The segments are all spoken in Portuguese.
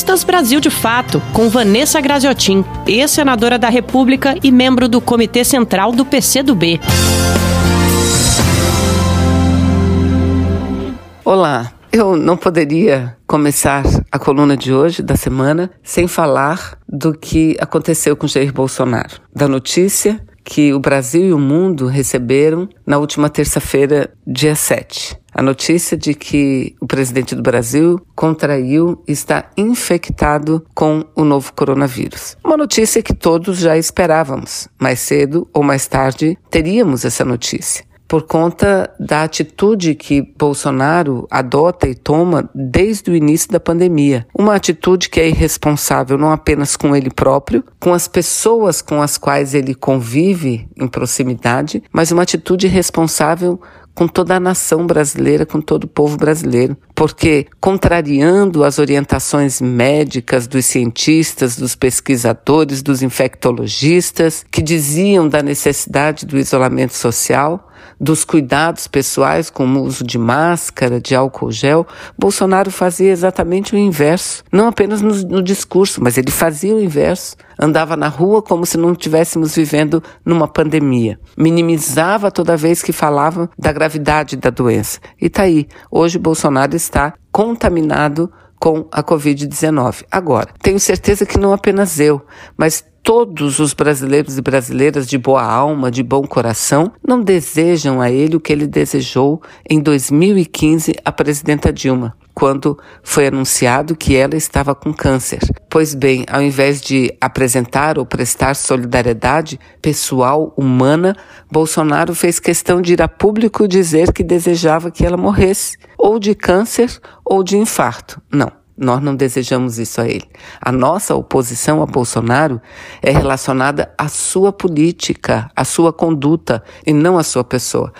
Colunistas Brasil de Fato, com Vanessa Graziotin, ex-senadora da República e membro do Comitê Central do PCdoB. Olá, eu não poderia começar a coluna de hoje, da semana, sem falar do que aconteceu com Jair Bolsonaro, da notícia que o Brasil e o mundo receberam na última terça-feira, dia 7. A notícia de que o presidente do Brasil contraiu e está infectado com o novo coronavírus. Uma notícia que todos já esperávamos. Mais cedo ou mais tarde teríamos essa notícia por conta da atitude que Bolsonaro adota e toma desde o início da pandemia. Uma atitude que é irresponsável não apenas com ele próprio, com as pessoas com as quais ele convive em proximidade, mas uma atitude irresponsável com toda a nação brasileira, com todo o povo brasileiro. Porque, contrariando as orientações médicas dos cientistas, dos pesquisadores, dos infectologistas, que diziam da necessidade do isolamento social, dos cuidados pessoais, como o uso de máscara, de álcool gel, Bolsonaro fazia exatamente o inverso. Não apenas no, no discurso, mas ele fazia o inverso. Andava na rua como se não estivéssemos vivendo numa pandemia. Minimizava toda vez que falava da gravidade da doença. E tá aí. Hoje Bolsonaro está contaminado com a Covid-19. Agora, tenho certeza que não apenas eu, mas todos os brasileiros e brasileiras de boa alma, de bom coração, não desejam a ele o que ele desejou em 2015 a presidenta Dilma, quando foi anunciado que ela estava com câncer. Pois bem, ao invés de apresentar ou prestar solidariedade pessoal, humana, Bolsonaro fez questão de ir a público dizer que desejava que ela morresse, ou de câncer ou de infarto. Não. Nós não desejamos isso a ele. A nossa oposição a Bolsonaro é relacionada à sua política, à sua conduta e não à sua pessoa.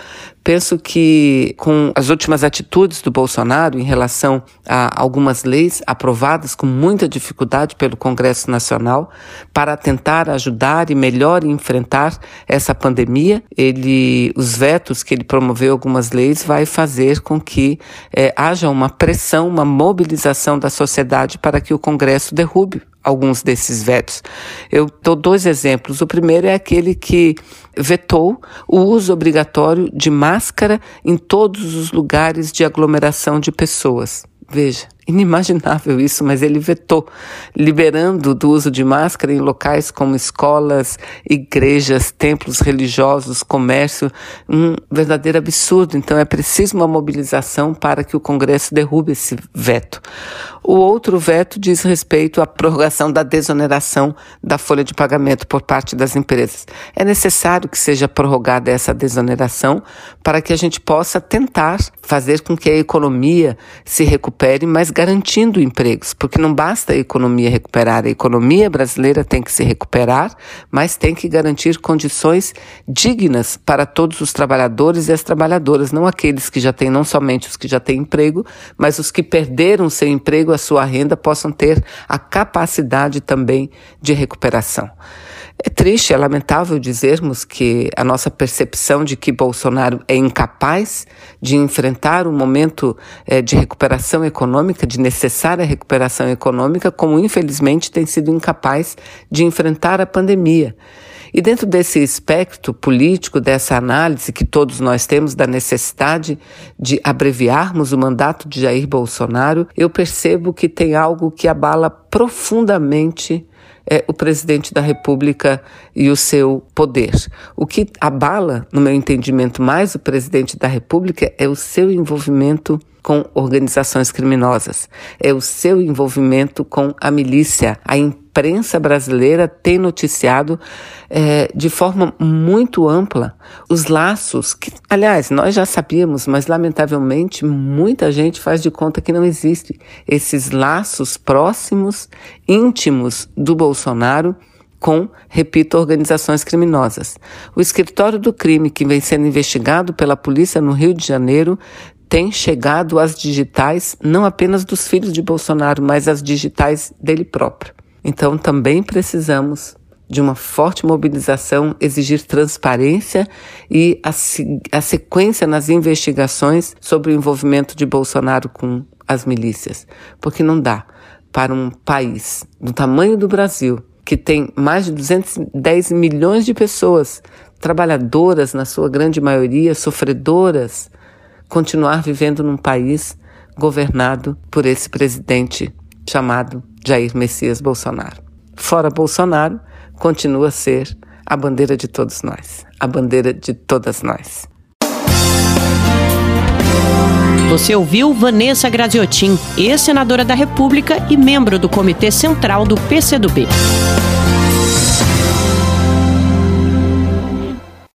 Penso que com as últimas atitudes do Bolsonaro em relação a algumas leis aprovadas com muita dificuldade pelo Congresso Nacional para tentar ajudar e melhor enfrentar essa pandemia, ele, os vetos que ele promoveu algumas leis vai fazer com que é, haja uma pressão, uma mobilização da sociedade para que o Congresso derrube alguns desses vetos. Eu dou dois exemplos. O primeiro é aquele que vetou o uso obrigatório de máscara em todos os lugares de aglomeração de pessoas. Veja, inimaginável isso, mas ele vetou, liberando do uso de máscara em locais como escolas, igrejas, templos religiosos, comércio, um verdadeiro absurdo. Então é preciso uma mobilização para que o Congresso derrube esse veto. O outro veto diz respeito à prorrogação da desoneração da folha de pagamento por parte das empresas. É necessário que seja prorrogada essa desoneração para que a gente possa tentar fazer com que a economia se recupere, mas garantindo empregos, porque não basta a economia recuperar, a economia brasileira tem que se recuperar, mas tem que garantir condições dignas para todos os trabalhadores e as trabalhadoras, não aqueles que já têm, não somente os que já têm emprego, mas os que perderam seu emprego, sua renda, possam ter a capacidade também de recuperação. É triste, é lamentável dizermos que a nossa percepção de que Bolsonaro é incapaz de enfrentar um momento é, de recuperação econômica, de necessária recuperação econômica, como infelizmente tem sido incapaz de enfrentar a pandemia. E dentro desse espectro político, dessa análise que todos nós temos da necessidade de abreviarmos o mandato de Jair Bolsonaro, eu percebo que tem algo que abala profundamente é, o presidente da República e o seu poder. O que abala, no meu entendimento, mais o presidente da República é o seu envolvimento com organizações criminosas, é o seu envolvimento com a milícia. A imprensa brasileira tem noticiado é, de forma muito ampla os laços que, aliás, nós já sabíamos, mas lamentavelmente muita gente faz de conta que não existe esses laços próximos, íntimos do Bolsonaro com, repito, organizações criminosas. O escritório do crime que vem sendo investigado pela polícia no Rio de Janeiro tem chegado às digitais, não apenas dos filhos de Bolsonaro, mas às digitais dele próprio. Então também precisamos de uma forte mobilização, exigir transparência e a, a sequência nas investigações sobre o envolvimento de Bolsonaro com as milícias, porque não dá para um país do tamanho do Brasil, que tem mais de 210 milhões de pessoas, trabalhadoras na sua grande maioria, sofredoras, continuar vivendo num país governado por esse presidente chamado Jair Messias Bolsonaro. Fora Bolsonaro, continua a ser a bandeira de todos nós, a bandeira de todas nós. Você ouviu Vanessa Graziotin, ex-senadora da República e membro do Comitê Central do PCdoB.